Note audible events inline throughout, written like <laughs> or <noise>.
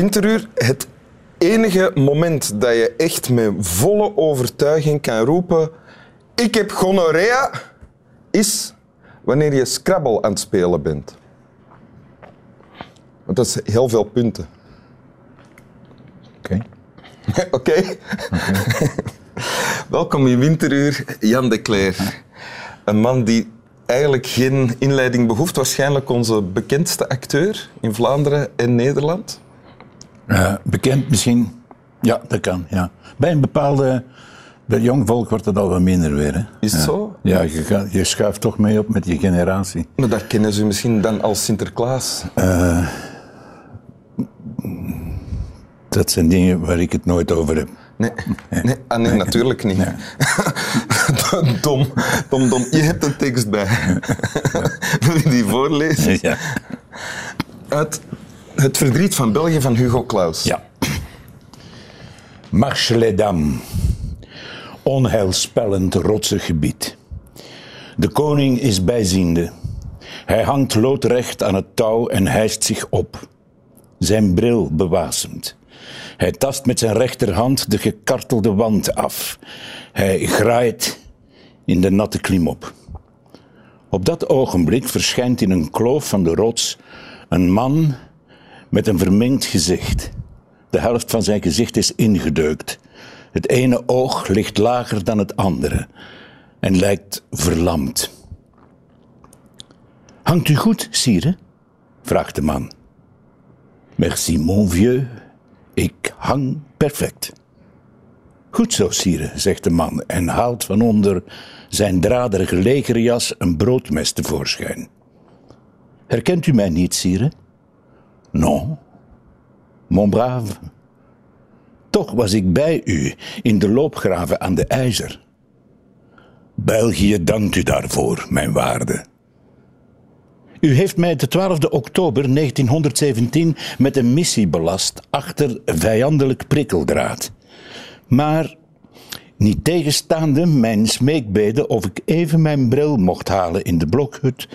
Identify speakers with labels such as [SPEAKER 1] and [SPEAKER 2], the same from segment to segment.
[SPEAKER 1] Winteruur. Het enige moment dat je echt met volle overtuiging kan roepen: Ik heb gonorrea, is wanneer je Scrabble aan het spelen bent. Want dat is heel veel punten.
[SPEAKER 2] Oké. <laughs>
[SPEAKER 1] Oké? Welkom in Winteruur, Jan de Cler. Een man die eigenlijk geen inleiding behoeft. Waarschijnlijk onze bekendste acteur in Vlaanderen en Nederland.
[SPEAKER 2] Eh, bekend misschien? Ja, dat kan. Ja. Bij een bepaalde. Bij jong volk wordt het al wat minder weer. Hè?
[SPEAKER 1] Is het
[SPEAKER 2] ja.
[SPEAKER 1] zo?
[SPEAKER 2] Ja, je, je schuift toch mee op met je generatie.
[SPEAKER 1] Maar daar kennen ze misschien dan als Sinterklaas.
[SPEAKER 2] Dat zijn dingen waar ik het nooit over heb.
[SPEAKER 1] Nee, nee. Ah, nee natuurlijk niet. <laughs> dom, dom, dom. Je hebt een tekst bij. <laughs> Wil je die voorlezen?
[SPEAKER 2] Ja.
[SPEAKER 1] Uit Het verdriet van België van Hugo Claus.
[SPEAKER 2] ja. Marche les dames. Onheilspellend rotsig gebied. De koning is bijziende. Hij hangt loodrecht aan het touw en hijst zich op. Zijn bril bewasemt. Hij tast met zijn rechterhand de gekartelde wand af. Hij graait in de natte klimop. Op dat ogenblik verschijnt in een kloof van de rots een man met een vermengd gezicht. De helft van zijn gezicht is ingedeukt. Het ene oog ligt lager dan het andere en lijkt verlamd. Hangt u goed, sire? vraagt de man. Merci, mon vieux. Ik hang perfect. Goed zo, sire, zegt de man en haalt van onder zijn draderige legerjas een broodmes tevoorschijn. Herkent u mij niet, sire? Non. Mon brave. Toch was ik bij u in de loopgraven aan de IJzer. België dankt u daarvoor, mijn waarde. U heeft mij de 12 oktober 1917 met een missie belast achter vijandelijk prikkeldraad. Maar niet tegenstaande mijn smeekbeden of ik even mijn bril mocht halen in de blokhut,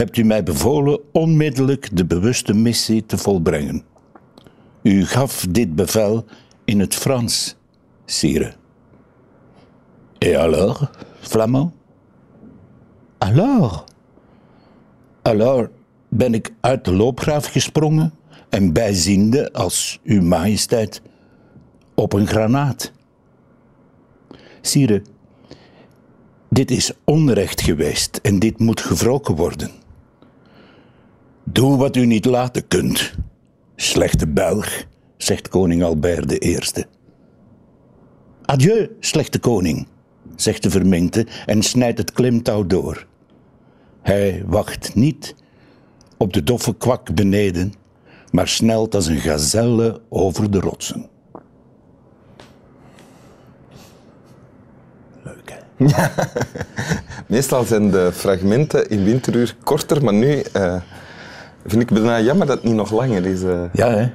[SPEAKER 2] hebt u mij bevolen onmiddellijk de bewuste missie te volbrengen. U gaf dit bevel in het Frans, sire. Et alors, Flamand? Alors? Alors ben ik uit de loopgraaf gesprongen en bijziende als uw majesteit op een granaat. Sire, dit is onrecht geweest en dit moet gewroken worden. Doe wat u niet laten kunt, slechte Belg, zegt koning Albert I. Adieu, slechte koning, zegt de verminkte en snijdt het klimtouw door. Hij wacht niet op de doffe kwak beneden, maar snelt als een gazelle over de rotsen. Leuk, hè? <laughs>
[SPEAKER 1] Meestal zijn de fragmenten in Winteruur korter, maar nu eh, vind ik bijna jammer dat het niet nog langer is. eh.
[SPEAKER 2] Ja, hè?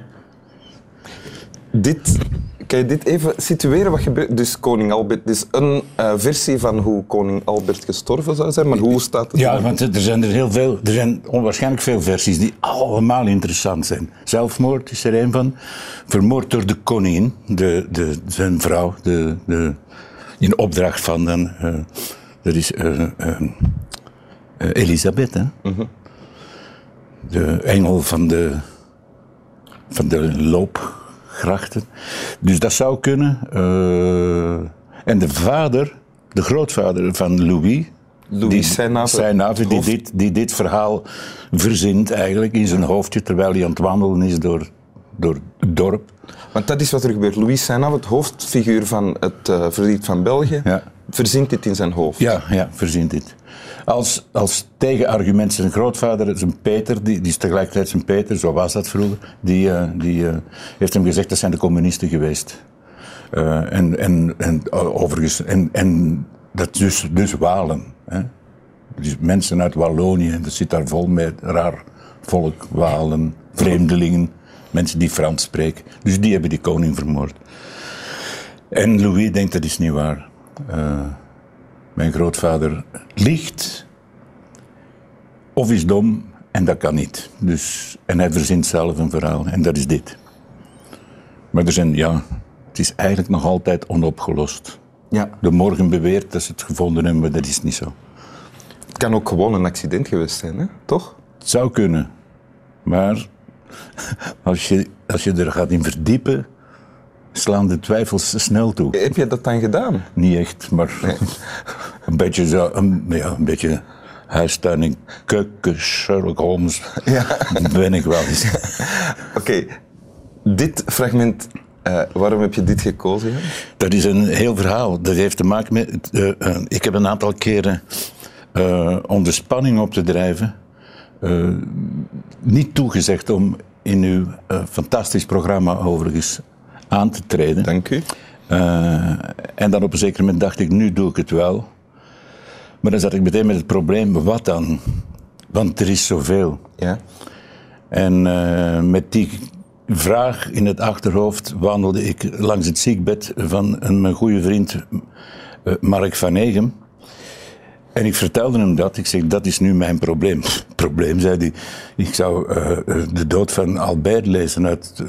[SPEAKER 1] Dit, kan je dit even situeren? Wat gebeurt? Dus koning Albert, dit is een eh, versie van hoe koning Albert gestorven zou zijn, maar hoe staat het?
[SPEAKER 2] Ja, want er zijn er heel veel, er zijn onwaarschijnlijk veel versies die allemaal interessant zijn. Zelfmoord is er een van. Vermoord door de koningin, de, de, zijn vrouw, de, de, in opdracht van dan, dat is eh, eh, Elisabeth, hè? De engel van de, van de loopgrachten. Dus dat zou kunnen. eh, en de vader, de grootvader van Louis,
[SPEAKER 1] Louis
[SPEAKER 2] die,
[SPEAKER 1] Seynave,
[SPEAKER 2] die, dit, die dit verhaal verzint eigenlijk in zijn hoofdje terwijl hij aan het wandelen is door, door het dorp.
[SPEAKER 1] Want dat is wat er gebeurt. Louis Seynave, het hoofdfiguur van het eh verdriet van België,
[SPEAKER 2] Ja.
[SPEAKER 1] Verzint dit in zijn hoofd.
[SPEAKER 2] Ja, ja, verzint dit. Als, als tegenargument zijn grootvader, zijn Peter, die, die is tegelijkertijd zijn Peter, zo was dat vroeger, die, eh, die eh, heeft hem gezegd dat zijn de communisten geweest. Eh, en, en, en, overigens, en, en dat dus, dus Walen. Hè? Dus mensen uit Wallonië, dat zit daar vol met raar volk, Walen, vreemdelingen, mensen die Frans spreken. Dus die hebben die koning vermoord. En Louis denkt dat is niet waar. Eh, mijn grootvader liegt of is dom En dat kan niet. Dus, en hij verzint zelf een verhaal. En dat is dit. Maar er zijn, ja, het is eigenlijk nog altijd onopgelost.
[SPEAKER 1] Ja.
[SPEAKER 2] De morgen beweert dat ze het gevonden hebben, maar dat is niet zo.
[SPEAKER 1] Het kan ook gewoon een accident geweest zijn, hè? toch?
[SPEAKER 2] Het zou kunnen. Maar <laughs> als je, als je er gaat in verdiepen, slaan de twijfels snel toe.
[SPEAKER 1] Heb je dat dan gedaan?
[SPEAKER 2] Niet echt, maar <laughs> een beetje zo, een, ja, een beetje huistuin en keuken, Sherlock Holmes
[SPEAKER 1] Ja.
[SPEAKER 2] ben ik wel eens. <laughs>
[SPEAKER 1] Oké, dit fragment, eh, waarom heb je dit gekozen? Jan?
[SPEAKER 2] Dat is een heel verhaal. Dat heeft te maken met. eh, eh, ik heb een aantal keren om de spanning op te drijven. niet toegezegd om in uw fantastisch programma overigens aan te treden.
[SPEAKER 1] Dank u.
[SPEAKER 2] Eh, en dan op een zeker moment dacht ik, nu doe ik het wel. Maar dan zat ik meteen met het probleem, wat dan? Want er is zoveel.
[SPEAKER 1] Ja.
[SPEAKER 2] En eh, met die vraag in het achterhoofd wandelde ik langs het ziekbed van een, mijn goede vriend eh, Mark van Egem. En ik vertelde hem dat. Ik zeg, dat is nu mijn probleem. Probleem, zei hij. Ik zou de dood van Albert lezen uit...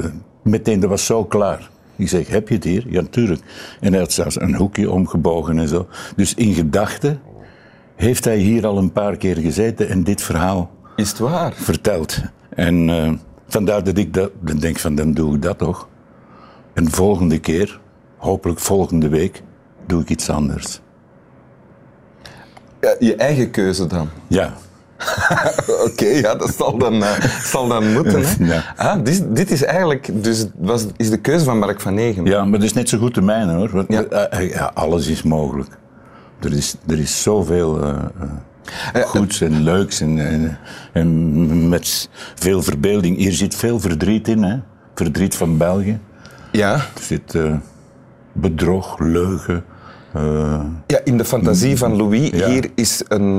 [SPEAKER 2] meteen, dat was zo klaar. Ik zeg, heb je het hier? Ja, natuurlijk. En hij had zelfs een hoekje omgebogen en zo. Dus in gedachten heeft hij hier al een paar keer gezeten en dit verhaal
[SPEAKER 1] Is het waar?
[SPEAKER 2] verteld. En eh, vandaar dat ik dat, dan denk van, dan doe ik dat toch. En volgende keer, hopelijk volgende week, doe ik iets anders.
[SPEAKER 1] Ja, je eigen keuze dan.
[SPEAKER 2] Ja, <laughs>
[SPEAKER 1] Oké, ja, dat zal dan, eh, zal dan moeten. Hè?
[SPEAKER 2] Ja.
[SPEAKER 1] Ah, dit, dit is eigenlijk dus was, is de keuze van Mark van Negen.
[SPEAKER 2] ja maar dat is net zo goed de mijne hoor. Want,
[SPEAKER 1] Ja.
[SPEAKER 2] eh, eh, ja, alles is mogelijk. Er is, er is zoveel eh, goeds en leuks en, en, en met veel verbeelding. Hier zit veel verdriet in, hè? verdriet van België.
[SPEAKER 1] Ja,
[SPEAKER 2] Er zit bedrog, leugen.
[SPEAKER 1] ja, in de fantasie van Louis, hier is een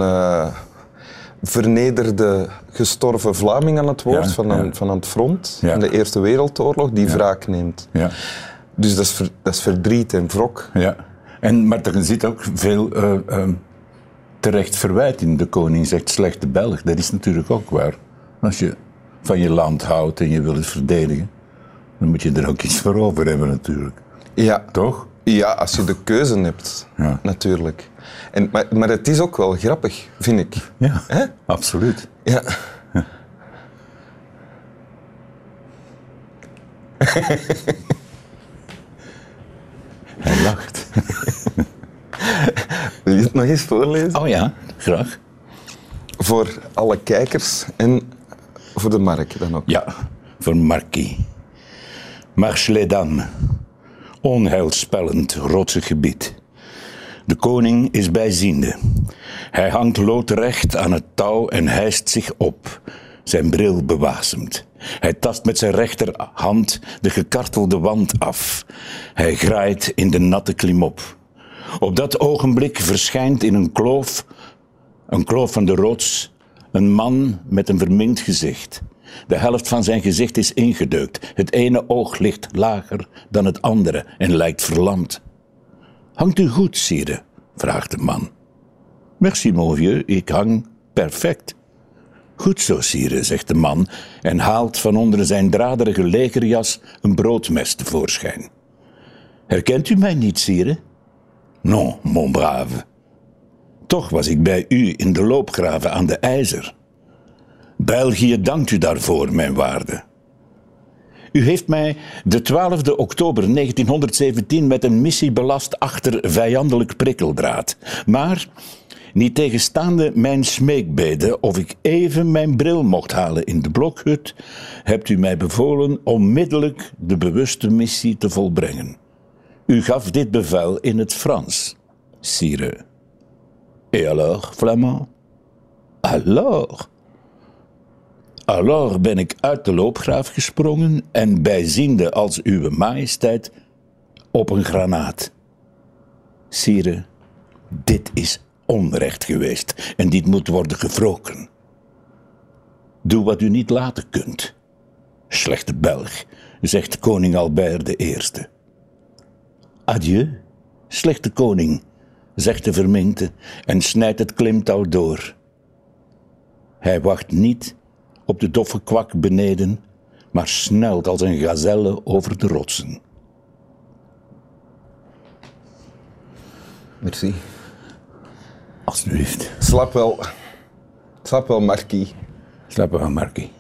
[SPEAKER 1] vernederde, gestorven Vlaming aan het woord
[SPEAKER 2] Ja,
[SPEAKER 1] van, aan,
[SPEAKER 2] ja.
[SPEAKER 1] van aan het front in de Eerste Wereldoorlog, die wraak neemt.
[SPEAKER 2] ja.
[SPEAKER 1] Dus dat is, ver- dat is verdriet en wrok.
[SPEAKER 2] Ja, en, maar er zit ook veel eh, eh, terecht verwijt in. De koning zegt slechte Belg. Dat is natuurlijk ook waar. Als je van je land houdt en je wil het verdedigen, dan moet je er ook iets voor over hebben natuurlijk.
[SPEAKER 1] Ja,
[SPEAKER 2] Toch?
[SPEAKER 1] Ja als je de keuze hebt,
[SPEAKER 2] Ja.
[SPEAKER 1] natuurlijk. En, maar, maar het is ook wel grappig, vind ik.
[SPEAKER 2] Ja, absoluut.
[SPEAKER 1] Ja. <laughs>
[SPEAKER 2] Hij lacht. <laughs>
[SPEAKER 1] Wil je het nog eens voorlezen?
[SPEAKER 2] Oh ja, graag.
[SPEAKER 1] Voor alle kijkers en voor de mark dan ook.
[SPEAKER 2] Ja, voor Marquis. Marche les dames. Onheilspellend rotsig gebied. De koning is bijziende. Hij hangt loodrecht aan het touw en hijst zich op, zijn bril bewasemt. Hij tast met zijn rechterhand de gekartelde wand af. Hij graait in de natte klimop. Op dat ogenblik verschijnt in een kloof een kloof van de rots, een man met een verminkt gezicht. De helft van zijn gezicht is ingedeukt. Het ene oog ligt lager dan het andere en lijkt verlamd. Hangt u goed, sire? vraagt de man. Merci, mon vieux, ik hang perfect. Goed zo, sire, zegt de man en haalt van onder zijn draderige legerjas een broodmes tevoorschijn. Herkent u mij niet, sire? Non, mon brave. Toch was ik bij u in de loopgraven aan de IJzer. België dankt u daarvoor, mijn waarde. U heeft mij de 12 oktober 1917 met een missie belast achter vijandelijk prikkeldraad. Maar, niet tegenstaande mijn smeekbeden of ik even mijn bril mocht halen in de blokhut, hebt u mij bevolen onmiddellijk de bewuste missie te volbrengen. U gaf dit bevel in het Frans, sire. Et alors, Flamand? Alors? Alors ben ik uit de loopgraaf gesprongen en bijziende als uwe majesteit op een granaat. Sire, dit is onrecht geweest en dit moet worden gewroken. Doe wat u niet laten kunt. Slechte Belg, zegt koning Albert I. Adieu, slechte koning, zegt de verminkte en snijdt het klimtouw door. Hij wacht niet op de doffe kwak beneden, maar snelt als een gazelle over de rotsen.
[SPEAKER 1] Merci.
[SPEAKER 2] Alsjeblieft.
[SPEAKER 1] Slap wel. Slap wel, Marquis.
[SPEAKER 2] Slaap wel, Markie.